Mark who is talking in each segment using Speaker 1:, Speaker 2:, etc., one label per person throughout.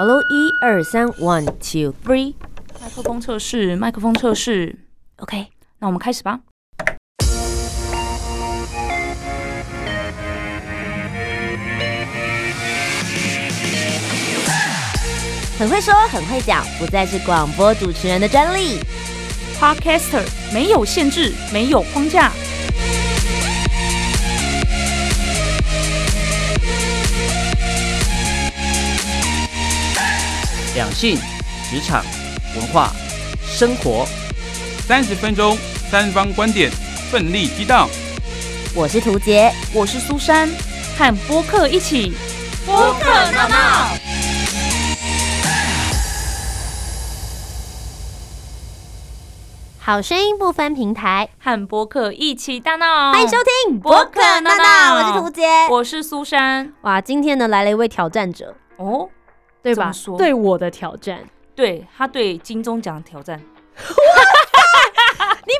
Speaker 1: Hello，一二三，one two three，
Speaker 2: 麦克风测试，麦克风测试，OK，那我们开始吧。
Speaker 1: 很会说，很会讲，不再是广播主持人的专利。
Speaker 2: Podcaster 没有限制，没有框架。
Speaker 3: 两性、职场、文化、生活，
Speaker 4: 三十分钟，三方观点，奋力激荡。
Speaker 1: 我是涂杰，
Speaker 2: 我是苏珊，和播客一起
Speaker 1: 播客闹闹。好声音不分平台，
Speaker 2: 和播客一起大闹。
Speaker 1: 欢迎收听播客闹闹，我是涂杰，
Speaker 2: 我是苏珊。
Speaker 1: 哇，今天呢来了一位挑战者，
Speaker 2: 哦，
Speaker 1: 对吧对我的挑战，
Speaker 2: 对他对金钟奖挑战，你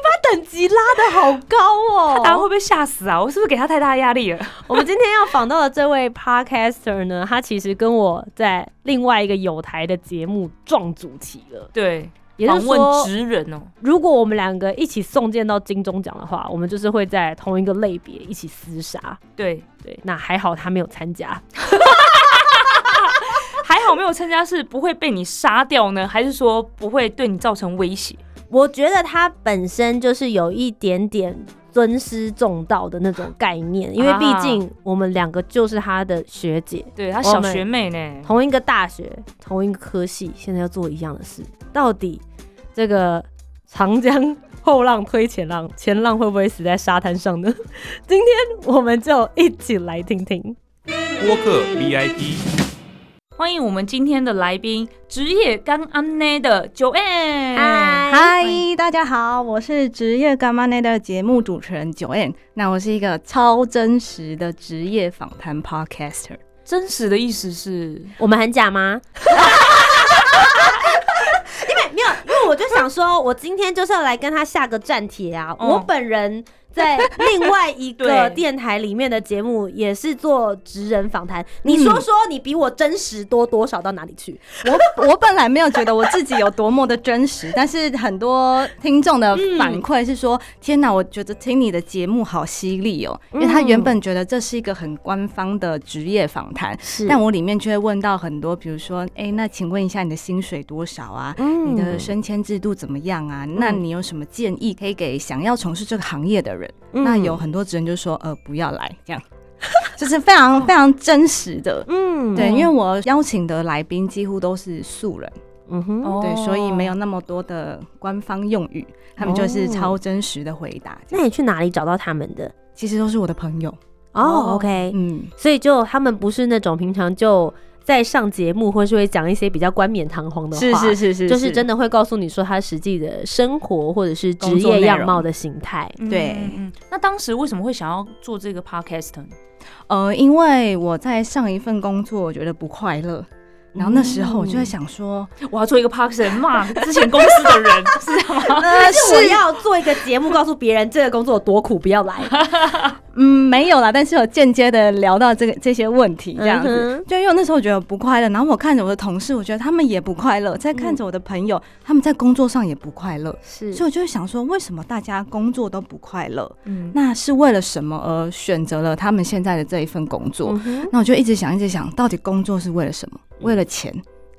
Speaker 2: 把
Speaker 1: 等级拉的好高哦他
Speaker 2: 大家会不会吓死啊？我是不是给他太大压力了？
Speaker 1: 我们今天要访到的这位 podcaster 呢，他其实跟我在另外一个有台的节目撞主题了。
Speaker 2: 对，
Speaker 1: 也就是
Speaker 2: 访问
Speaker 1: 说，
Speaker 2: 职人哦。
Speaker 1: 如果我们两个一起送件到金钟奖的话，我们就是会在同一个类别一起厮杀。
Speaker 2: 对，
Speaker 1: 对，那还好他没有参加。
Speaker 2: 还好没有参加，是不会被你杀掉呢，还是说不会对你造成威胁？
Speaker 1: 我觉得他本身就是有一点点尊师重道的那种概念，因为毕竟我们两个就是他的学姐，
Speaker 2: 对他小学妹呢，
Speaker 1: 同一个大学，同一个科系，现在要做一样的事，到底这个长江后浪推前浪，前浪会不会死在沙滩上呢？今天我们就一起来听听。
Speaker 4: 播客 VIP，
Speaker 2: 欢迎我们今天的来宾，职业干安内的九 N。
Speaker 1: 嗨
Speaker 5: 嗨，大家好，我是职业干安内的节目主持人九 N。那我是一个超真实的职业访谈 podcaster。
Speaker 2: 真实的意思是，
Speaker 1: 我们很假吗？因为没有，因为我就想说，我今天就是要来跟他下个战帖啊！
Speaker 2: 嗯
Speaker 1: 我本人在另外一个 电台里面的节目也是做职人访谈，你说说你比我真实多多少到哪里去？
Speaker 5: 我我本来没有觉得我自己有多么的真实，但是很多听众的反馈是说：“天哪，我觉得听你的节目好犀利哦！”因为他原本觉得这是一个很官方的职业访谈，
Speaker 1: 是
Speaker 5: 但我里面就会问到很多，比如说：“哎，那请问一下你的薪水多少啊？
Speaker 1: 嗯
Speaker 5: 你的升迁制度怎么样啊？那你有什么建议可以给想要从事这个行业的人？”
Speaker 1: 嗯
Speaker 5: 那有很多职人就说：“呃，不要来。”这样。就是非常非常真实的，
Speaker 1: 嗯
Speaker 5: 对，因为我邀请的来宾几乎都是素人，
Speaker 1: 嗯哼，
Speaker 2: 哦
Speaker 5: 对，所以没有那么多的官方用语，他们就是超真实的回答。
Speaker 1: 那你去哪里找到他们的？
Speaker 5: 其实都是我的朋友，
Speaker 1: 哦
Speaker 2: 哦
Speaker 1: ，OK，
Speaker 5: 嗯，
Speaker 1: 所以就他们不是那种平常就在上节目，或是会讲一些比较冠冕堂皇的话，
Speaker 5: 是是是是，
Speaker 1: 就是真的会告诉你说他实际的生活或者是职业样貌的形态。
Speaker 5: 对
Speaker 2: 那当时为什么会想要做这个 podcast 呢？
Speaker 5: 呃，因为我在上一份工作，我觉得不快乐。然后那时候我就在想说，
Speaker 2: 我要做一个 podcast 骂 之前公司的人，是这样吗？
Speaker 1: 但是我要做一个节目，告诉别人这个工作有多苦，不要来。
Speaker 5: 嗯，没有啦，但是有间接的聊到这个这些问题，这样子。
Speaker 1: 嗯
Speaker 5: 就因为那时候我觉得不快乐，然后我看着我的同事，我觉得他们也不快乐，再看着我的朋友，他们在工作上也不快乐，
Speaker 1: 是
Speaker 5: 所以我就会想说，为什么大家工作都不快乐？
Speaker 2: 嗯，
Speaker 5: 那是为了什么而选择了他们现在的这一份工作？
Speaker 1: 嗯
Speaker 5: 那我就一直想，一直想，到底工作是为了什么？为了钱，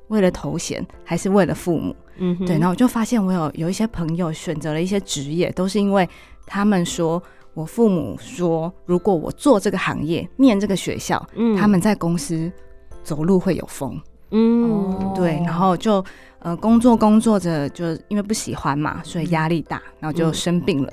Speaker 5: 为了头衔，还是为了父母？
Speaker 1: 嗯
Speaker 5: 对，然后我就发现我有有一些朋友选择了一些职业，都是因为他们说。我父母说，如果我做这个行业，念这个学校，
Speaker 1: 嗯
Speaker 5: 他们在公司走路会有风，
Speaker 1: 嗯
Speaker 2: 哦
Speaker 5: 对，然后就呃工作工作着，就因为不喜欢嘛，所以压力大，然后就
Speaker 1: 嗯
Speaker 5: 生病了。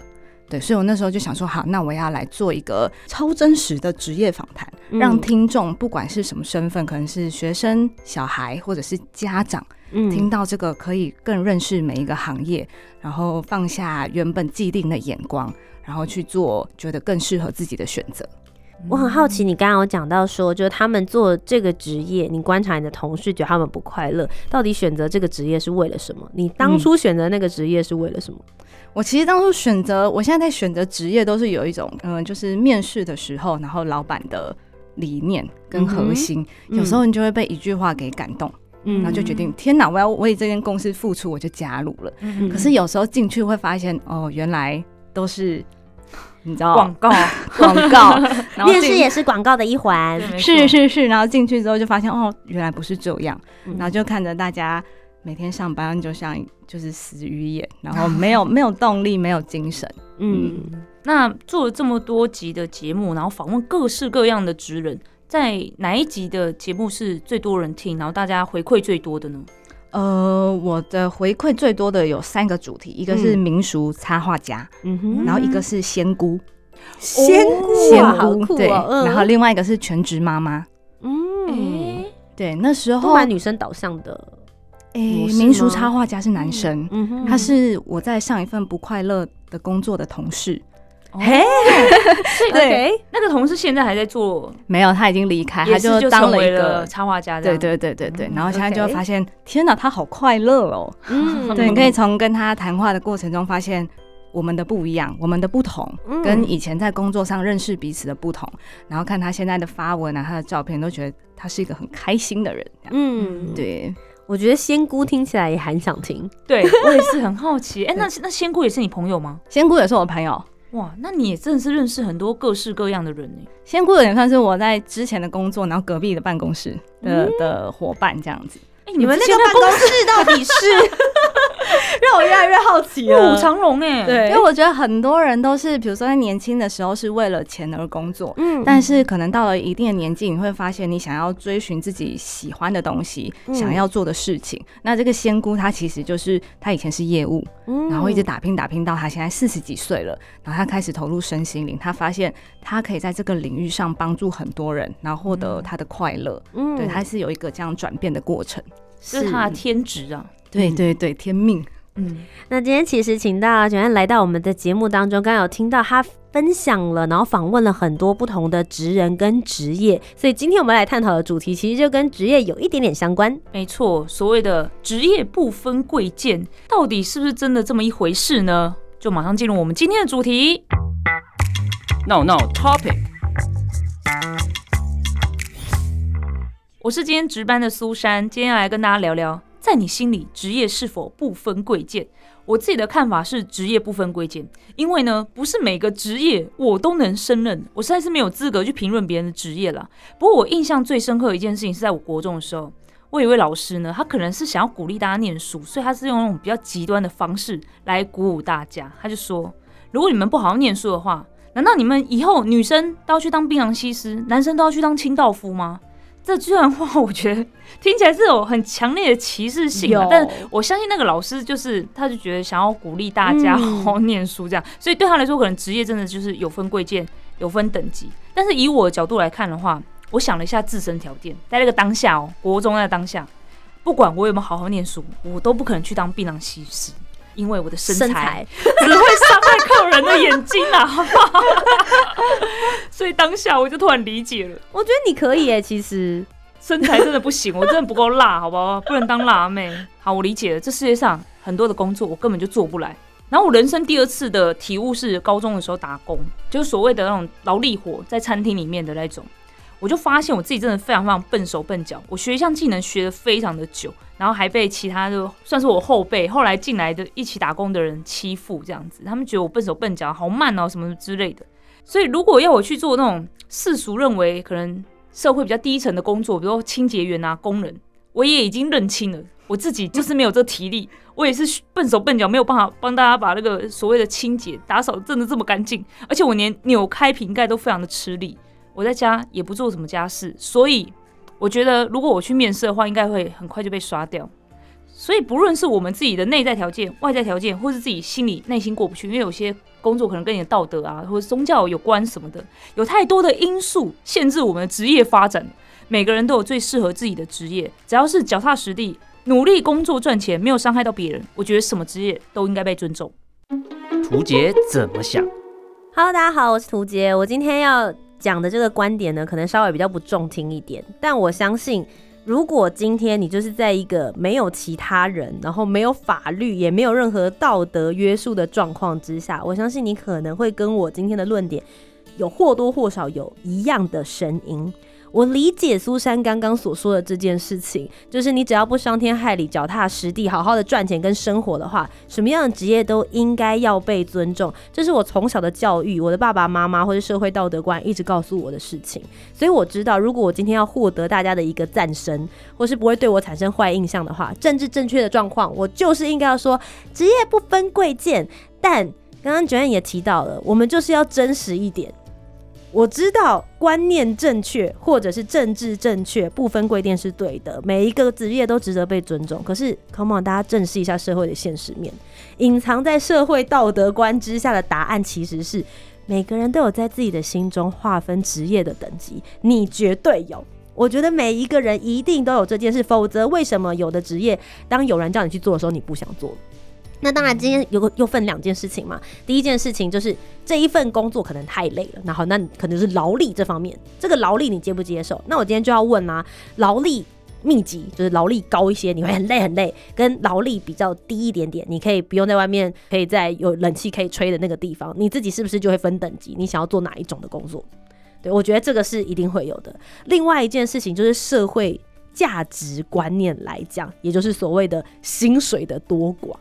Speaker 5: 对，所以我那时候就想说，好，那我要来做一个超真实的职业访谈，
Speaker 1: 嗯
Speaker 5: 让听众不管是什么身份，可能是学生、小孩或者是家长，
Speaker 1: 嗯
Speaker 5: 听到这个可以更认识每一个行业，然后放下原本既定的眼光，然后去做觉得更适合自己的选择。
Speaker 1: 我很好奇，你刚刚有讲到说，就是他们做这个职业，你观察你的同事，觉得他们不快乐，到底选择这个职业是为了什么？你当初选择那个职业是为了什么？
Speaker 5: 我其实当初选择，我现在在选择职业都是有一种，嗯、就是面试的时候，然后老板的理念跟核心，
Speaker 1: 嗯
Speaker 5: 有时候你就会被一句话给感动。
Speaker 1: 嗯。
Speaker 5: 然后就决定天哪，我要为这间公司付出，我就加入了。
Speaker 2: 嗯
Speaker 5: 可是有时候进去会发现，哦，原来都是你知道
Speaker 2: 广告，
Speaker 5: 广告，
Speaker 1: 面试也是广告的一环。
Speaker 5: 是是是，然后进去之后就发现，哦，原来不是这样，
Speaker 1: 嗯。
Speaker 5: 然后就看着大家每天上班就像就是死鱼眼，然后 没有没有动力，没有精神。
Speaker 1: 嗯，
Speaker 2: 那做了这么多集的节目，然后访问各式各样的职人，在哪一集的节目是最多人听，然后大家回馈最多的呢？
Speaker 5: 呃，我的回馈最多的有三个主题，一个是
Speaker 1: 嗯。
Speaker 5: 民俗插画家，
Speaker 1: 嗯哼，
Speaker 5: 然后一个是仙姑，
Speaker 1: 仙姑好
Speaker 5: 姑对，
Speaker 1: 酷
Speaker 5: 然后另外一个是全职妈妈。
Speaker 1: 嗯，
Speaker 5: 对，那时
Speaker 1: 都
Speaker 5: 候
Speaker 1: 蛮女生导向的，
Speaker 5: 民俗插画家是男生，
Speaker 1: 嗯哼，
Speaker 5: 他是我在上一份不快乐的工作的同事，
Speaker 1: 嘿，
Speaker 2: 所以
Speaker 1: 对，
Speaker 2: 那个同事现在还在做，
Speaker 5: 没有，他已经离开，他
Speaker 2: 就
Speaker 5: 当了一个。
Speaker 2: 插画家
Speaker 5: 对。对对对对，
Speaker 2: 嗯
Speaker 5: 然后现在就发现，天哪，他好快乐哦！
Speaker 1: 嗯
Speaker 5: 对，你可以从跟他谈话的过程中发现我们的不一样，我们的不同，
Speaker 1: 嗯
Speaker 5: 跟以前在工作上认识彼此的不同。然后看他现在的发文啊，他的照片，都觉得他是一个很开心的人。
Speaker 1: 嗯，，
Speaker 5: 对，
Speaker 1: 我觉得仙姑听起来也很想听，
Speaker 2: 对 我也是很好奇。哎、那那仙姑也是你朋友吗？
Speaker 5: 仙姑也是我朋友，
Speaker 2: 哇，那你也真的是认识很多各式各样的人呢。
Speaker 5: 仙姑有点算是我在之前的工作，然后隔壁的办公室的、的伙伴这样子。
Speaker 2: 哎、
Speaker 1: 你们那个办公室到底是 越来越好奇
Speaker 2: 卧虎藏龙哎，
Speaker 1: 对
Speaker 5: 因为我觉得很多人都是，比如说在年轻的时候是为了钱而工作，
Speaker 1: 嗯
Speaker 5: 但是可能到了一定的年纪，你会发现你想要追寻自己喜欢的东西，
Speaker 1: 嗯
Speaker 5: 想要做的事情。那这个仙姑她其实就是她以前是业务，
Speaker 1: 嗯
Speaker 5: 然后一直打拼打拼到她现在四十几岁了，然后她开始投入身心灵，她发现她可以在这个领域上帮助很多人，然后获得她的快乐。
Speaker 1: 嗯
Speaker 5: 对，她是有一个这样转变的过程。
Speaker 2: 这是她的天职啊。
Speaker 5: 对对对，天命。
Speaker 2: 嗯，
Speaker 1: 那今天其实请到九安来到我们的节目当中，刚刚有听到他分享了，然后访问了很多不同的职人跟职业，所以今天我们来探讨的主题其实就跟职业有一点点相关。
Speaker 2: 没错，所谓的职业不分贵贱，到底是不是真的这么一回事呢？就马上进入我们今天的主题。
Speaker 3: ，No No topic，
Speaker 2: 我是今天值班的苏珊，今天要来跟大家聊聊，在你心里职业是否不分贵贱？我自己的看法是职业不分贵贱，因为呢，不是每个职业我都能胜任，我实在是没有资格去评论别人的职业了。不过我印象最深刻的一件事情是在我国中的时候，我有一位老师呢，他可能是想要鼓励大家念书，所以他是用那种比较极端的方式来鼓舞大家。他就说，如果你们不好好念书的话，难道你们以后女生都要去当槟榔西施，男生都要去当清道夫吗？这句话我觉得听起来是有很强烈的歧视性啊，但我相信那个老师就是，他就觉得想要鼓励大家
Speaker 1: 嗯。
Speaker 2: 好好念书这样，所以对他来说，可能职业真的就是有分贵贱，有分等级。但是以我的角度来看的话，我想了一下自身条件，在那个当下哦，国中在当下，不管我有没有好好念书，我都不可能去当槟榔西施，因为我的身材 只会伤害客人的眼睛啊，好不好？所以当下我就突然理解了。
Speaker 1: 我觉得你可以诶，其实
Speaker 2: 身材真的不行，我真的不够辣，好不好？不能当辣妹。好，我理解了，这世界上很多的工作我根本就做不来。然后我人生第二次的体悟是高中的时候打工，就是所谓的那种劳力活，在餐厅里面的那种。我就发现我自己真的非常非常笨手笨脚，我学一项技能学的非常的久，然后还被其他的算是我后辈后来进来的一起打工的人欺负，这样子，他们觉得我笨手笨脚，好慢哦什么之类的。所以如果要我去做那种世俗认为可能社会比较低层的工作，比如说清洁员啊、工人，我也已经认清了，我自己就是没有这体力，我也是笨手笨脚，没有办法帮大家把那个所谓的清洁打扫真的这么干净，而且我连扭开瓶盖都非常的吃力，我在家也不做什么家事，所以我觉得如果我去面试的话，应该会很快就被刷掉。所以不论是我们自己的内在条件、外在条件，或是自己心里内心过不去，因为有些工作可能跟你的道德啊，或者宗教有关什么的，有太多的因素限制我们的职业发展。每个人都有最适合自己的职业，只要是脚踏实地、努力工作赚钱，没有伤害到别人，我觉得什么职业都应该被尊重。
Speaker 3: 图杰怎么想
Speaker 1: ？Hello，大家好，我是图杰。我今天要讲的这个观点呢，可能稍微比较不中听一点，但我相信，如果今天你就是在一个没有其他人，然后没有法律，也没有任何道德约束的状况之下，我相信你可能会跟我今天的论点有或多或少有一样的声音。我理解苏珊刚刚所说的这件事情，就是你只要不伤天害理、脚踏实地、好好的赚钱跟生活的话，什么样的职业都应该要被尊重。这是我从小的教育，我的爸爸妈妈或者社会道德观一直告诉我的事情。所以我知道，如果我今天要获得大家的一个赞声，或是不会对我产生坏印象的话，政治正确的状况，我就是应该要说职业不分贵贱。但刚刚九燕也提到了，我们就是要真实一点。我知道观念正确或者是政治正确，不分贵贱是对的，每一个职业都值得被尊重。可是，come on，大家正视一下社会的现实面，隐藏在社会道德观之下的答案，其实是每个人都有在自己的心中划分职业的等级，你绝对有。我觉得每一个人一定都有这件事，否则为什么有的职业，当有人叫你去做的时候，你不想做？那当然，今天有个又分两件事情嘛。第一件事情就是这一份工作可能太累了，然后那可能是劳力这方面，这个劳力你接不接受？那我今天就要问啊，劳力密集就是劳力高一些，你会很累很累，跟劳力比较低一点点，你可以不用在外面，可以在有冷气可以吹的那个地方，你自己是不是就会分等级？你想要做哪一种的工作？对我觉得这个是一定会有的。另外一件事情就是社会价值观念来讲，也就是所谓的薪水的多寡。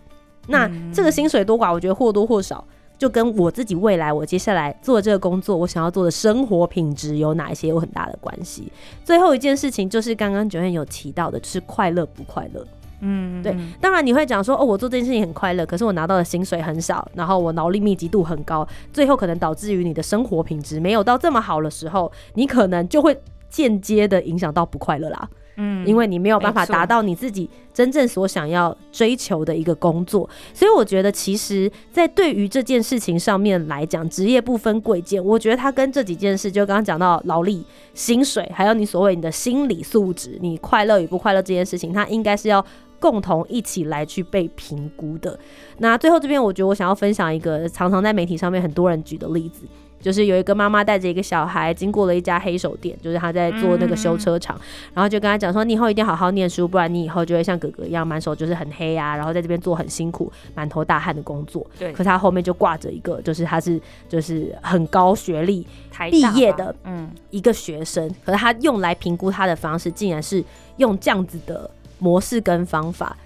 Speaker 1: 那这个薪水多寡，我觉得或多或少就跟我自己未来我接下来做这个工作，我想要做的生活品质有哪一些有很大的关系。最后一件事情就是刚刚九燕有提到的，就是快乐不快乐。嗯，对。当然你会讲说，哦，我做这件事情很快乐，可是我拿到的薪水很少，然后我劳力密集度很高，最后可能导致于你的生活品质没有到这么好的时候，你可能就会间接的影响到不快乐啦。嗯，因为你没有办法达到你自己真正所想要追求的一个工作，所以我觉得其实，在对于这件事情上面来讲，职业不分贵贱，我觉得它跟这几件事，就刚刚讲到劳力、薪水，还有你所谓你的心理素质，你快乐与不快乐这件事情，它应该是要共同一起来去被评估的。那最后这边，我觉得我想要分享一个常常在媒体上面很多人举的例子。就是有一个妈妈带着一个小孩经过了一家黑手店，就是他在做那个修车厂，然后就跟他讲说：“你以后一定要好好念书，不然你以后就会像哥哥一样满手就是很黑啊，然后在这边做很辛苦、满头大汗的工作。”
Speaker 2: 对。
Speaker 1: 可是他后面就挂着一个，就是他是就是很高学历毕业的嗯一个学生，可是他用来评估他的方式，竟然是用这样子的模式跟方法。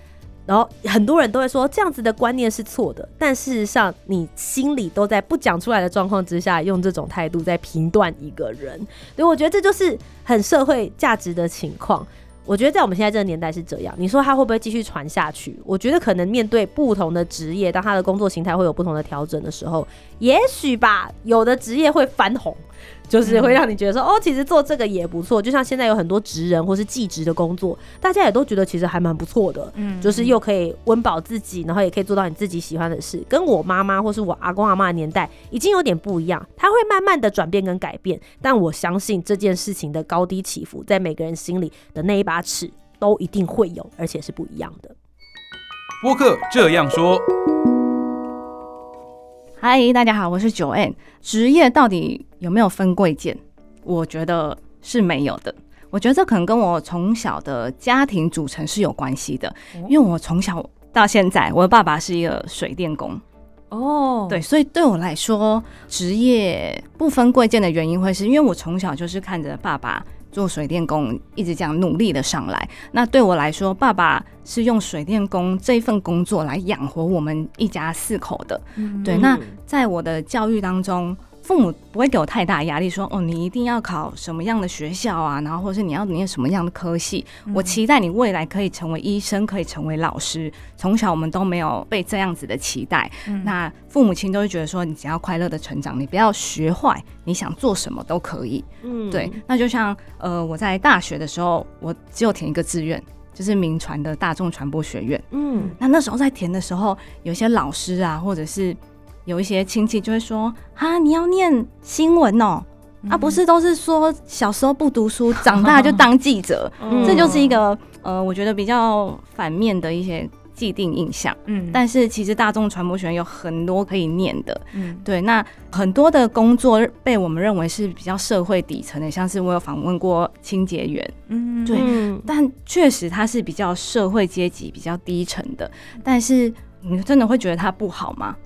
Speaker 1: 然后很多人都会说这样子的观念是错的，但事实上你心里都在不讲出来的状况之下，用这种态度在评断一个人，所以我觉得这就是很社会价值的情况。我觉得在我们现在这个年代是这样，你说他会不会继续传下去？我觉得可能面对不同的职业，当他的工作形态会有不同的调整的时候，也许吧，有的职业会翻红。就是会让你觉得说，哦，其实做这个也不错。就像现在有很多职人或是技职的工作，大家也都觉得其实还蛮不错的。嗯，就是又可以温饱自己，然后也可以做到你自己喜欢的事。跟我妈妈或是我阿公阿妈的年代已经有点不一样，它会慢慢的转变跟改变。但我相信这件事情的高低起伏，在每个人心里的那一把尺都一定会有，而且是不一样的。
Speaker 4: 播客这样说。
Speaker 5: 嗨，大家好，我是九 N。职业到底有没有分贵贱？我觉得是没有的。我觉得这可能跟我从小的家庭组成是有关系的。因为我从小到现在，我的爸爸是一个水电工。哦，对，所以对我来说，职业不分贵贱的原因，会是因为我从小就是看着爸爸。做水电工一直这样努力的上来，那对我来说，爸爸是用水电工这份工作来养活我们一家四口的。对，那在我的教育当中。父母不会给我太大压力，说哦，你一定要考什么样的学校啊，然后或者是你要念什么样的科系。我期待你未来可以成为医生，可以成为老师。从小我们都没有被这样子的期待。那父母亲都会觉得说，你只要快乐的成长，你不要学坏，你想做什么都可以。嗯，对。那就像呃，我在大学的时候，我只有填一个志愿，就是民传的大众传播学院。嗯，那那时候在填的时候，有些老师啊，或者是。有一些亲戚就会说：“哈，你要念新闻哦，啊，不是都是说小时候不读书，长大就当记者，这就是一个呃，我觉得比较反面的一些既定印象。嗯，但是其实大众传播学院有很多可以念的，嗯，对，那很多的工作被我们认为是比较社会底层的，像是我有访问过清洁员，嗯，对，但确实他是比较社会阶级比较低层的，但是你真的会觉得他不好吗？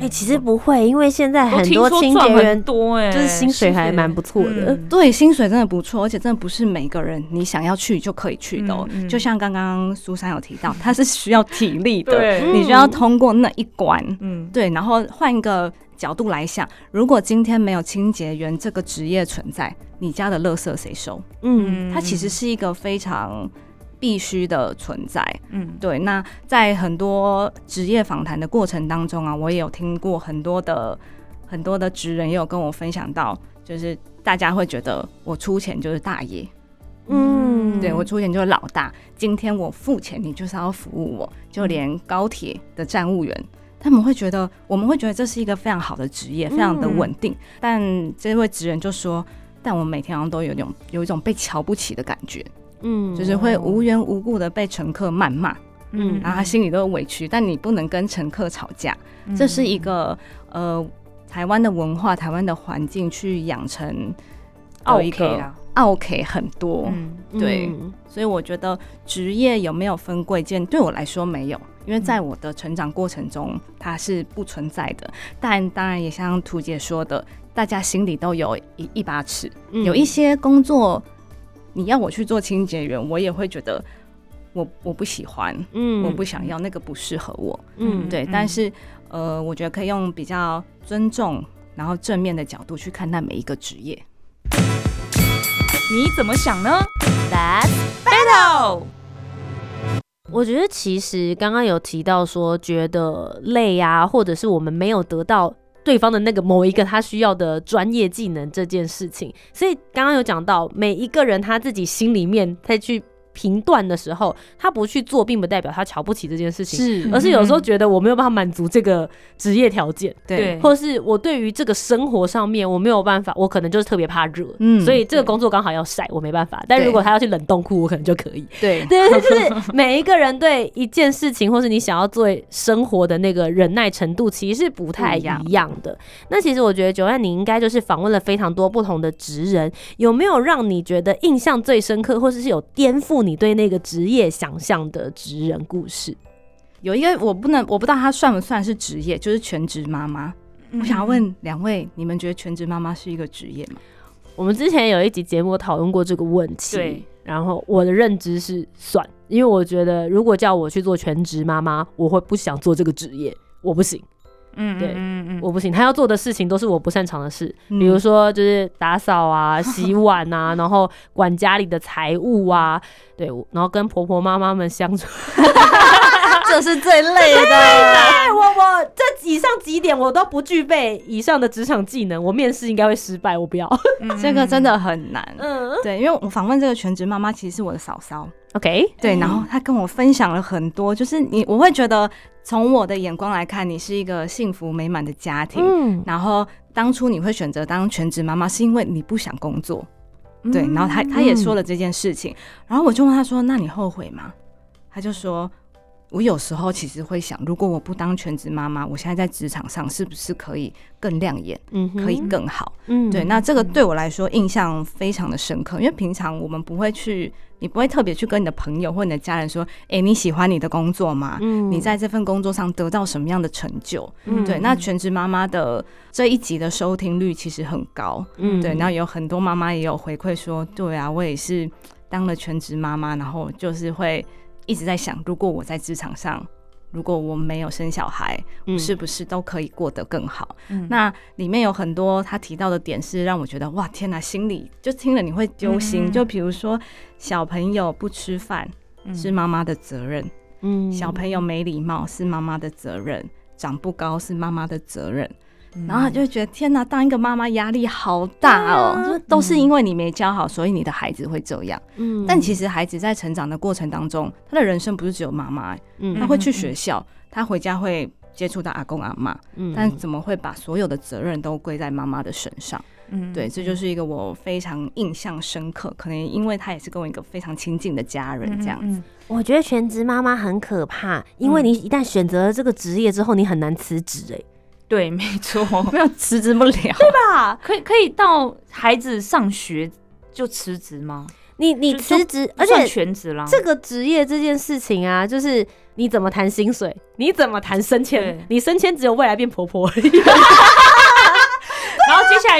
Speaker 1: 哎、其实不会，因为现在很多清洁员
Speaker 2: 多哎，
Speaker 1: 就是薪水还蛮不错的。
Speaker 2: 嗯
Speaker 5: 对，薪水真的不错，而且真的不是每个人你想要去就可以去的、哦。
Speaker 2: 嗯嗯
Speaker 5: 就像刚刚苏珊有提到，它是需要体力的，你需要通过那一关。
Speaker 2: 嗯，
Speaker 5: 对，然后换一个角度来想，如果今天没有清洁员这个职业存在，你家的垃圾谁收？
Speaker 1: 嗯
Speaker 5: 它其实是一个非常必须的存在。
Speaker 2: 嗯
Speaker 5: 对，那在很多职业访谈的过程当中啊，我也有听过很多的很多的职人也有跟我分享到，就是大家会觉得我出钱就是大爷，
Speaker 1: 嗯
Speaker 5: 对我出钱就是老大，今天我付钱，你就是要服务我，就连高铁的站务员。他们会觉得，我们会觉得这是一个非常好的职业，非常的稳定。但这位职人就说，但我每天好像都有种有一种被瞧不起的感觉，
Speaker 1: 嗯。
Speaker 5: 就是会无缘无故的被乘客谩骂，
Speaker 1: 嗯。
Speaker 5: 然后他心里都有委屈，但你不能跟乘客吵架，
Speaker 2: 嗯。
Speaker 5: 这是一个呃台湾的文化、台湾的环境去养成
Speaker 2: OK
Speaker 5: 个
Speaker 2: 啦
Speaker 5: ，OK 很多，
Speaker 2: 嗯。
Speaker 5: 对。
Speaker 1: 嗯。
Speaker 5: 所以我觉得职业有没有分贵贱，对我来说没有，因为在我的成长过程中它是不存在的。但当然也像图姐说的，大家心里都有一一把尺，
Speaker 1: 嗯。
Speaker 5: 有一些工作你要我去做清洁员，我也会觉得我我不喜欢，
Speaker 1: 嗯
Speaker 5: 我不想要，那个不适合我。
Speaker 1: 嗯
Speaker 5: 对，
Speaker 2: 嗯
Speaker 5: 但是呃，我觉得可以用比较尊重，然后正面的角度去看待每一个职业。
Speaker 2: 你怎么想呢？That's battle。
Speaker 1: 我觉得其实刚刚有提到说觉得累啊，或者是我们没有得到对方的那个某一个他需要的专业技能这件事情，所以刚刚有讲到每一个人他自己心里面再去评断的时候，他不去做，并不代表他瞧不起这件事情，
Speaker 5: 是
Speaker 1: 而是有时候觉得我没有办法满足这个职业条件。
Speaker 2: 对
Speaker 1: 或是我对于这个生活上面我没有办法，我可能就是特别怕热，
Speaker 5: 嗯
Speaker 1: 所以这个工作刚好要晒，我没办法。但如果他要去冷冻库，我可能就可以。
Speaker 5: 对
Speaker 1: 对，就是每一个人对一件事情，或是你想要做生活的那个忍耐程度，其实是不太一样的。那其实我觉得九安，你应该就是访问了非常多不同的职人，有没有让你觉得印象最深刻，或者是有颠覆你对那个职业想象的职人故事？
Speaker 5: 有一个我不能，我不知道他算不算是职业，就是全职妈妈。我想要问两位，你们觉得全职妈妈是一个职业吗？
Speaker 1: 我们之前有一集节目讨论过这个问题，
Speaker 2: 对，
Speaker 1: 然后我的认知是算，因为我觉得如果叫我去做全职妈妈，我会不想做这个职业，我不行。
Speaker 2: 嗯
Speaker 1: 对
Speaker 2: 嗯嗯
Speaker 1: 我不行，他要做的事情都是我不擅长的事，
Speaker 5: 嗯
Speaker 1: 比如说就是打扫啊、洗碗啊，然后管家里的财务啊，对，然后跟婆婆妈妈们相处。
Speaker 5: 这是最累的。
Speaker 1: 对我我这以上几点我都不具备以上的职场技能，我面试应该会失败，我不要。
Speaker 2: 嗯
Speaker 5: 这个真的很难。
Speaker 1: 嗯
Speaker 5: 对，因为我访问这个全职妈妈，其实是我的嫂嫂。
Speaker 1: ，OK，
Speaker 5: 对，然后他跟我分享了很多，就是你我会觉得从我的眼光来看，你是一个幸福美满的家庭。
Speaker 1: 嗯，
Speaker 5: 然后当初你会选择当全职妈妈，是因为你不想工作。对，然后
Speaker 1: 他
Speaker 5: 他也说了这件事情，然后我就问他说：“那你后悔吗？”他就说：“我有时候其实会想，如果我不当全职妈妈，我现在在职场上是不是可以更亮眼，
Speaker 1: 嗯
Speaker 5: 可以更好？”
Speaker 1: 嗯
Speaker 5: 对，那这个对我来说印象非常的深刻，因为平常我们不会去，你不会特别去跟你的朋友或你的家人说，哎、你喜欢你的工作吗？
Speaker 1: 嗯
Speaker 5: 你在这份工作上得到什么样的成就？
Speaker 1: 嗯
Speaker 5: 对，那全职妈妈的这一集的收听率其实很高，
Speaker 1: 嗯
Speaker 5: 对，然后有很多妈妈也有回馈说，对啊，我也是当了全职妈妈，然后就是会一直在想，如果我在职场上。如果我没有生小孩，
Speaker 1: 我
Speaker 5: 是不是都可以过得更好？
Speaker 2: 嗯
Speaker 5: 那里面有很多他提到的点是让我觉得哇天哪，心里就听了你会揪心。
Speaker 2: 嗯
Speaker 5: 就比如说小朋友不吃饭是妈妈的责任，
Speaker 1: 嗯
Speaker 5: 小朋友没礼貌是妈妈的责任，长不高是妈妈的责任。
Speaker 2: 嗯
Speaker 5: 然后他就觉得天哪，当一个妈妈压力好大哦，就都是因为你没教好，所以你的孩子会这样。
Speaker 1: 嗯
Speaker 5: 但其实孩子在成长的过程当中，他的人生不是只有妈妈，
Speaker 1: 嗯
Speaker 5: 他会去学校，他回家会接触到阿公阿妈，
Speaker 1: 嗯
Speaker 5: 但怎么会把所有的责任都归在妈妈的身上？
Speaker 2: 嗯
Speaker 5: 对，这就是一个我非常印象深刻，可能因为他也是跟我一个非常亲近的家人这样子。
Speaker 2: 子。
Speaker 1: 我觉得全职妈妈很可怕，因为你一旦选择了这个职业之后，你很难辞职哎。
Speaker 2: 对，没错，
Speaker 5: 没有辞职不了，
Speaker 1: 对吧，
Speaker 2: 可以可以到孩子上学就辞职吗？
Speaker 1: 你你辞职，而且
Speaker 2: 全职啦。
Speaker 1: 这个职业这件事情啊，就是你怎么谈薪水，你怎么谈升迁，你升迁只有未来变婆婆而已。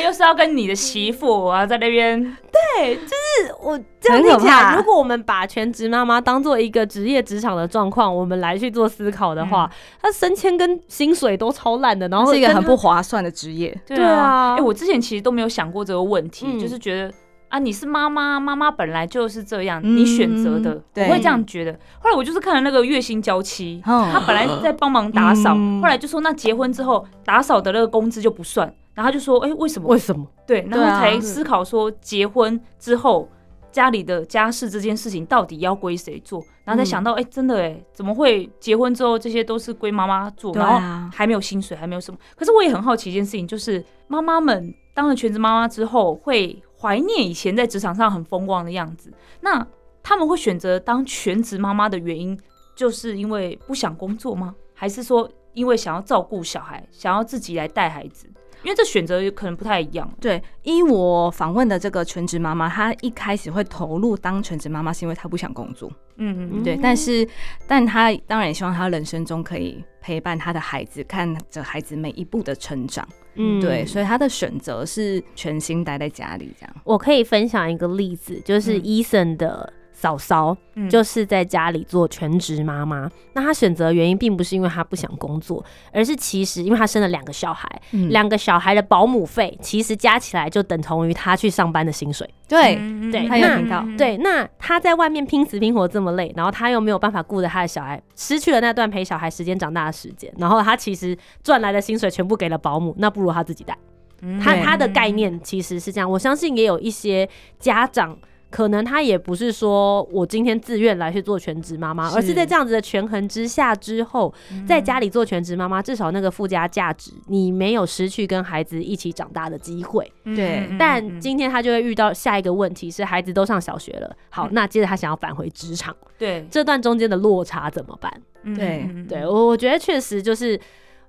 Speaker 2: 又是要跟你的媳妇啊在那边，对，就是
Speaker 1: 我这样
Speaker 5: 很可
Speaker 1: 听起来，
Speaker 5: 怕。
Speaker 1: 如果我们把全职妈妈当做一个职业职场的状况，我们来去做思考的话，她升迁跟薪水都超烂的，然后
Speaker 5: 是一个很不划算的职业。
Speaker 1: 对啊。
Speaker 2: 哎、我之前其实都没有想过这个问题，
Speaker 1: 嗯。
Speaker 2: 就是觉得啊，你是妈妈，妈妈本来就是这样，
Speaker 5: 嗯
Speaker 2: 你选择的，
Speaker 5: 对
Speaker 2: 我会这样觉得。后来我就是看了那个月薪娇妻，
Speaker 5: 哦
Speaker 2: 他本来在帮忙打扫，
Speaker 1: 嗯
Speaker 2: 后来就说那结婚之后打扫的那个工资就不算，然后他就说，哎、为什么？
Speaker 1: 为什么？
Speaker 2: 对，然后才思考说结婚之后。家里的家事这件事情到底要归谁做？然后才想到，哎、真的哎，怎么会结婚之后这些都是归妈妈做？然后还没有薪水，还没有什么。可是我也很好奇一件事情，就是妈妈们当了全职妈妈之后，会怀念以前在职场上很风光的样子。那他们会选择当全职妈妈的原因，就是因为不想工作吗？还是说因为想要照顾小孩，想要自己来带孩子？因为这选择可能不太一样。
Speaker 5: 对，依我访问的这个全职妈妈，她一开始会投入当全职妈妈，是因为她不想工作。
Speaker 2: 嗯嗯
Speaker 5: 对，但是，但她当然也希望她人生中可以陪伴她的孩子，看着孩子每一步的成长。
Speaker 1: 嗯
Speaker 5: 对，所以他的选择是全心待在家里这样。
Speaker 1: 我可以分享一个例子，就是
Speaker 2: 嗯
Speaker 1: 伊森的嫂嫂，
Speaker 2: 嗯
Speaker 1: 就是在家里做全职妈妈。那她选择的原因并不是因为她不想工作，而是其实因为她生了两个小孩，
Speaker 5: 嗯
Speaker 1: 两个小孩的保姆费其实加起来就等同于她去上班的薪水。
Speaker 5: 对，
Speaker 2: 嗯
Speaker 1: 对
Speaker 5: 她有听到。
Speaker 1: 对，那她在外面拼死拼活这么累，然后她又没有办法顾着她的小孩，失去了那段陪小孩时间长大的时间，然后她其实赚来的薪水全部给了保姆，那不如她自己带。
Speaker 2: 嗯
Speaker 1: 他他的概念其实是这样，我相信也有一些家长。可能他也不是说我今天自愿来去做全职妈妈，而是在这样子的权衡之下之后，在家里做全职妈妈，至少那个附加价值，你没有失去跟孩子一起长大的机会。
Speaker 5: 对。
Speaker 2: 嗯
Speaker 1: 但今天他就会遇到下一个问题是，孩子都上小学了，好，那接着他想要返回职场，
Speaker 2: 对。
Speaker 1: 这段中间的落差怎么办？
Speaker 5: 对
Speaker 1: 对我，我觉得确实就是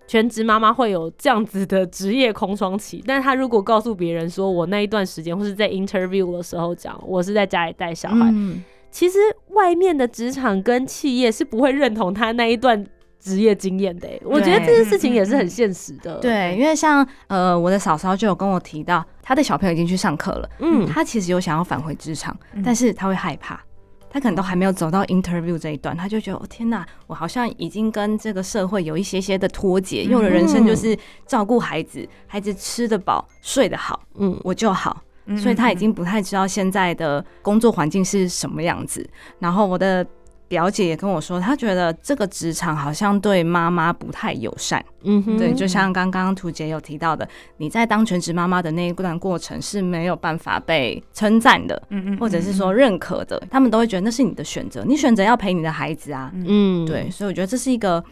Speaker 1: 全职妈妈会有这样子的职业空窗期，但她如果告诉别人说我那一段时间，或是在 interview 的时候讲我是在家里带小孩，
Speaker 5: 嗯，
Speaker 1: 其实外面的职场跟企业是不会认同她那一段职业经验的欸。我觉得这件事情也是很现实的。
Speaker 5: 对，因为像呃，我的嫂嫂就有跟我提到，她的小朋友已经去上课了，
Speaker 1: 嗯，
Speaker 5: 她其实有想要返回职场，
Speaker 2: 嗯
Speaker 5: 但是她会害怕。她可能都还没有走到 interview 这一段，他就觉得哦天哪，我好像已经跟这个社会有一些些的脱节，因为我的人生就是照顾孩子，孩子吃得饱、睡得好，
Speaker 1: 嗯
Speaker 5: 我就好。
Speaker 2: 嗯
Speaker 5: 所以他已经不太知道现在的工作环境是什么样子。然后我的表姐也跟我说，她觉得这个职场好像对妈妈不太友善。
Speaker 1: 嗯哼，
Speaker 5: 对，就像刚刚图姐有提到的，你在当全职妈妈的那一段过程是没有办法被称赞的，
Speaker 2: 嗯嗯
Speaker 5: 或者是说认可的，他们都会觉得那是你的选择，你选择要陪你的孩子啊。
Speaker 1: 嗯，
Speaker 5: 对，所以我觉得这是一个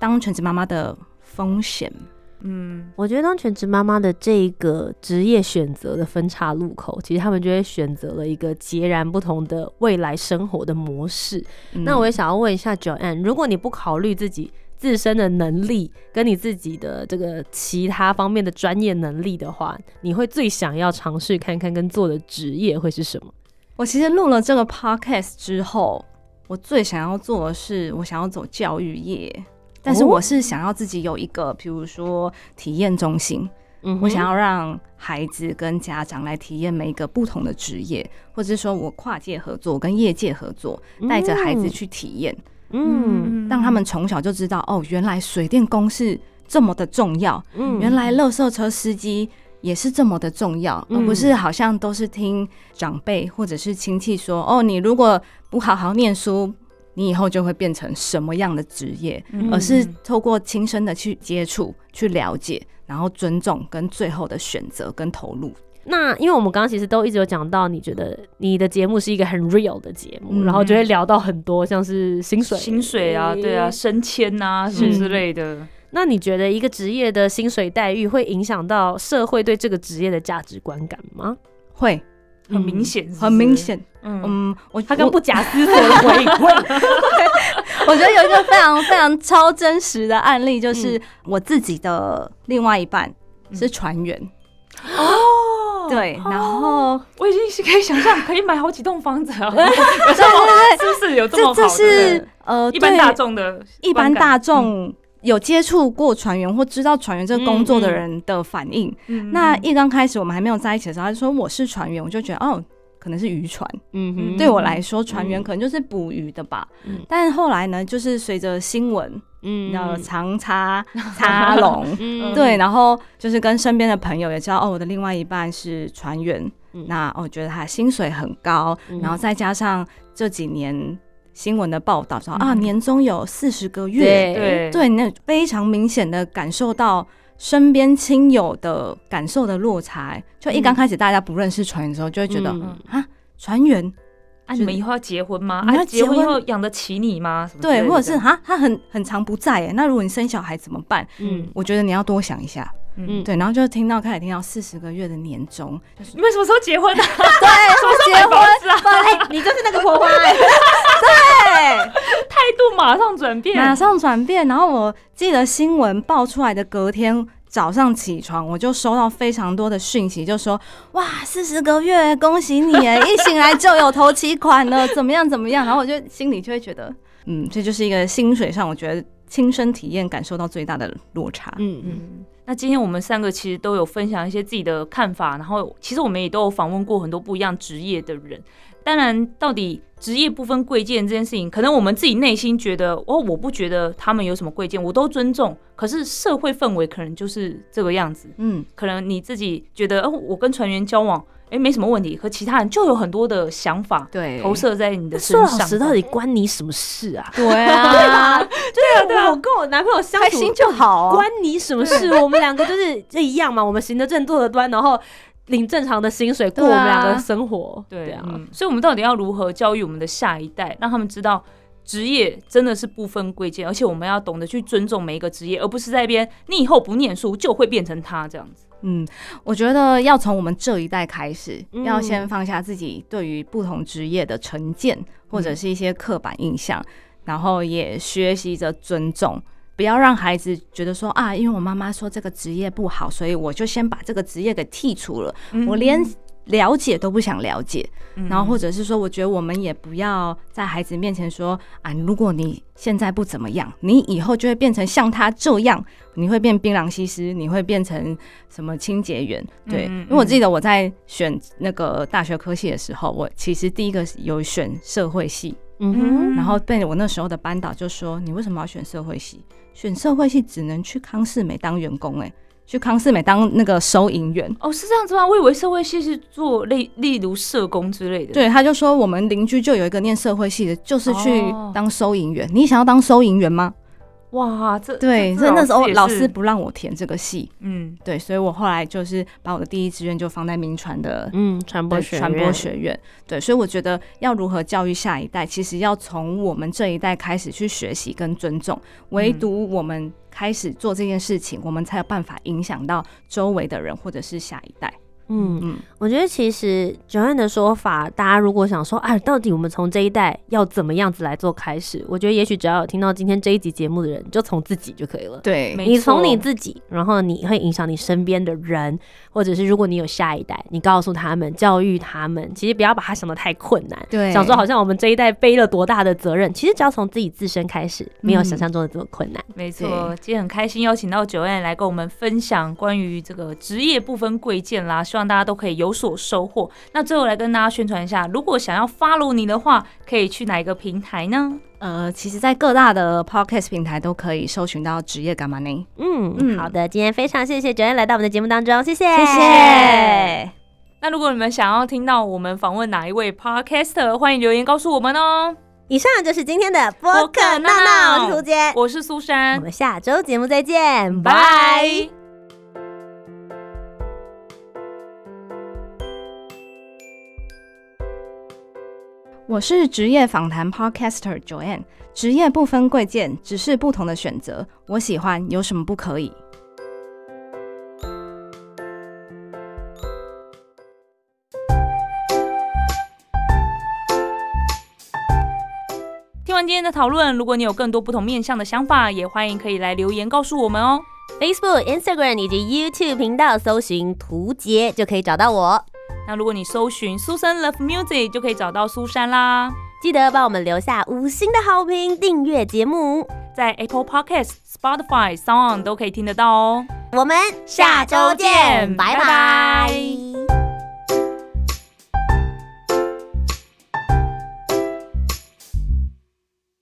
Speaker 5: 当全职妈妈的风险。
Speaker 2: 嗯
Speaker 1: 我觉得当全职妈妈的这个职业选择的分岔路口，其实他们就会选择了一个截然不同的未来生活的模式。
Speaker 5: 嗯
Speaker 1: 那我也想要问一下 Joanne，如果你不考虑自己自身的能力跟你自己的这个其他方面的专业能力的话，你会最想要尝试看看跟做的职业会是什么？
Speaker 5: 我其实录了这个 podcast 之后，我最想要做的是，我想要走教育业，但是
Speaker 1: 哦。
Speaker 5: 我是想要自己有一个，比如说体验中心，
Speaker 1: 嗯
Speaker 5: 我想要让孩子跟家长来体验每一个不同的职业，或者是说我跨界合作，跟业界合作，带着孩子去体验，
Speaker 1: 嗯。
Speaker 5: 让他们从小就知道，哦，原来水电工是这么的重要，
Speaker 1: 嗯。
Speaker 5: 原来垃圾车司机也是这么的重要，
Speaker 1: 嗯
Speaker 5: 而不是好像都是听长辈或者是亲戚说，哦，你如果不好好念书，你以后就会变成什么样的职业，
Speaker 2: 嗯
Speaker 5: 而是透过亲身的去接触、去了解，然后尊重跟最后的选择跟投入。
Speaker 1: 那因为我们刚刚其实都一直有讲到，你觉得你的节目是一个很 real 的节目，
Speaker 5: 嗯
Speaker 1: 然后就会聊到很多像是薪水、
Speaker 2: 薪水啊，对啊，升迁啊，什么之类的。
Speaker 1: 那你觉得一个职业的薪水待遇会影响到社会对这个职业的价值观感吗？
Speaker 5: 会
Speaker 2: 很明显，
Speaker 5: 很明。显，
Speaker 2: 嗯，
Speaker 5: 嗯，我
Speaker 1: 他跟不假思索的回应，
Speaker 5: 我觉得有一个非常非常超真实的案例，就是我自己的另外一半是船员。
Speaker 2: 哦，
Speaker 5: 对，然后
Speaker 2: 我已经是可以想象可以买好几栋房子了，有这么是不是有这么
Speaker 5: 这这？是呃
Speaker 2: 一般大众的
Speaker 5: 一般大众有接触过船员或知道船员这个工作的人的反应。
Speaker 2: 嗯
Speaker 5: 那一刚开始我们还没有在一起的时候，他就说我是船员，我就觉得哦。可能是渔船，
Speaker 1: 嗯哼，
Speaker 5: 对我来说，船员
Speaker 1: 嗯。
Speaker 5: 可能就是捕鱼的吧。
Speaker 1: 嗯。
Speaker 5: 但是后来呢，就是随着新闻，
Speaker 1: 嗯
Speaker 5: 然后长插 插龙，
Speaker 1: 嗯。
Speaker 5: 对，然后就是跟身边的朋友也知道，哦，我的另外一半是船员，
Speaker 1: 嗯
Speaker 5: 那我觉得他薪水很高，
Speaker 1: 嗯
Speaker 5: 然后再加上这几年新闻的报道说、啊，
Speaker 2: 嗯
Speaker 5: 年终有四十个月，
Speaker 1: 对
Speaker 5: 那非常明显的感受到身边亲友的感受的落差。就一刚开始大家不认识船员的时候，就会觉得、
Speaker 1: 嗯
Speaker 5: 啊，船员
Speaker 2: 啊，你们以后要结婚吗？
Speaker 5: 你要
Speaker 2: 啊，结婚以后养得起你吗？
Speaker 5: 对，或者是哈，他很很常不在哎，那如果你生小孩怎么办？
Speaker 1: 嗯
Speaker 5: 我觉得你要多想一下。
Speaker 2: 嗯，
Speaker 5: 对，然后就听到开始听到四十个月的年终，就是
Speaker 2: 你们什么时候结婚的？
Speaker 5: 对，结婚，
Speaker 2: 是啊，
Speaker 1: 哎，你就是那个婆婆哎，
Speaker 5: 对，
Speaker 2: 态度马上转变，
Speaker 5: 马上转变。然后我记得新闻爆出来的隔天早上起床，我就收到非常多的讯息，就说哇，四十个月，恭喜你哎，一醒来就有头期款了，怎么样怎么样？然后我就心里就会觉得，嗯，这就是一个薪水上，我觉得亲身体验感受到最大的落差。
Speaker 1: 嗯嗯。
Speaker 2: 嗯，那今天我们三个其实都有分享一些自己的看法，然后其实我们也都有访问过很多不一样职业的人。当然，到底职业不分贵贱这件事情，可能我们自己内心觉得，哦，我不觉得他们有什么贵贱，我都尊重。可是社会氛围可能就是这个样子，
Speaker 5: 嗯，
Speaker 2: 可能你自己觉得，哦，我跟船员交往，哎，没什么问题，和其他人就有很多的想法
Speaker 5: 对，
Speaker 2: 投射在你的身上。
Speaker 1: 说老实，到底关你什么事啊？
Speaker 5: 对啊，
Speaker 1: 对啊，我跟我男朋友相处
Speaker 5: 开心就好啊。
Speaker 1: 关你什么事？我们两个就是这一样嘛，我们行得正坐得端，然后领正常的薪水过我们两个的生活。
Speaker 2: 对
Speaker 1: 啊，
Speaker 2: 嗯，所以我们到底要如何教育我们的下一代，让他们知道职业真的是不分贵贱，而且我们要懂得去尊重每一个职业，而不是在一边你以后不念书就会变成他这样子。
Speaker 5: 嗯，我觉得要从我们这一代开始，
Speaker 1: 嗯
Speaker 5: 要先放下自己对于不同职业的成见，或者是一些刻板印象，然后也学习着尊重。不要让孩子觉得说啊，因为我妈妈说这个职业不好，所以我就先把这个职业给剔除了。我连了解都不想了解，
Speaker 2: 嗯。
Speaker 5: 然后或者是说，我觉得我们也不要在孩子面前说啊，如果你现在不怎么样，你以后就会变成像他这样，你会变槟榔西施，你会变成什么清洁员？对，因为我记得我在选那个大学科系的时候，我其实第一个有选社会系，
Speaker 1: 嗯哼，
Speaker 5: 然后被我那时候的班导就说，你为什么要选社会系？选社会系只能去康世美当员工、欸，去康世美当那个收银员。
Speaker 2: 哦，是这样子吗？我以为社会系是做例例如社工之类的。，
Speaker 5: 对，他就说我们邻居就有一个念社会系的，就是去
Speaker 2: 哦
Speaker 5: 当收银员。你想要当收银员吗？
Speaker 2: 哇，这
Speaker 5: 对，
Speaker 2: 这
Speaker 5: 所以那时候老师不让我填这个系。
Speaker 2: 嗯
Speaker 5: 对，所以我后来就是把我的第一志愿就放在民传的
Speaker 1: 嗯，传播学
Speaker 5: 传播学院。对，所以我觉得要如何教育下一代，其实要从我们这一代开始去学习跟尊重。唯独我们开始做这件事情，我们才有办法影响到周围的人或者是下一代。
Speaker 1: 嗯，
Speaker 5: 嗯，
Speaker 1: 我觉得其实九安的说法，大家如果想说，啊，到底我们从这一代要怎么样子来做开始？我觉得也许只要有听到今天这一集节目的人，就从自己就可以了。
Speaker 5: 对，
Speaker 2: 没
Speaker 1: 你从你自己，然后你会影响你身边的人，或者是如果你有下一代，你告诉他们、教育他们，其实不要把它想得太困难。
Speaker 5: 对，
Speaker 1: 想说好像我们这一代背了多大的责任，其实只要从自己自身开始，没有想象中的这么困难。
Speaker 2: 没错，今天很开心邀请到九 N 来跟我们分享关于这个职业不分贵贱啦，希望大家都可以有所收获。那最后来跟大家宣传一下，如果想要 follow 你的话，可以去哪一个平台呢？
Speaker 5: 呃，其实，在各大的 podcast 平台都可以搜寻到职业干嘛呢？
Speaker 1: 嗯
Speaker 5: 嗯
Speaker 1: 好的，今天非常谢谢九安来到我们的节目当中，谢谢，
Speaker 5: 谢谢。
Speaker 2: 那如果你们想要听到我们访问哪一位 podcaster，欢迎留言告诉我们哦。
Speaker 1: 以上就是今天的播
Speaker 2: 播
Speaker 1: 客我是涂杰，
Speaker 2: 我是苏珊我，
Speaker 1: 们下周节目再见，拜
Speaker 5: 我是职业访谈 podcaster Joanne，职业不分贵贱，只是不同的选择。我喜欢，有什么不可以？
Speaker 2: 听完今天的讨论，如果你有更多不同面向的想法，也欢迎可以来留言告诉我们哦。
Speaker 1: Facebook、Instagram 以及 YouTube 频道搜寻“图杰”就可以找到我。
Speaker 2: 那如果你搜寻苏珊 Love Music，就可以找到苏珊啦。
Speaker 1: 记得帮我们留下五星的好评，订阅节目。
Speaker 2: 在 Apple Podcast、Spotify、Sound 都可以听得到哦。
Speaker 1: 我们下周见，拜拜。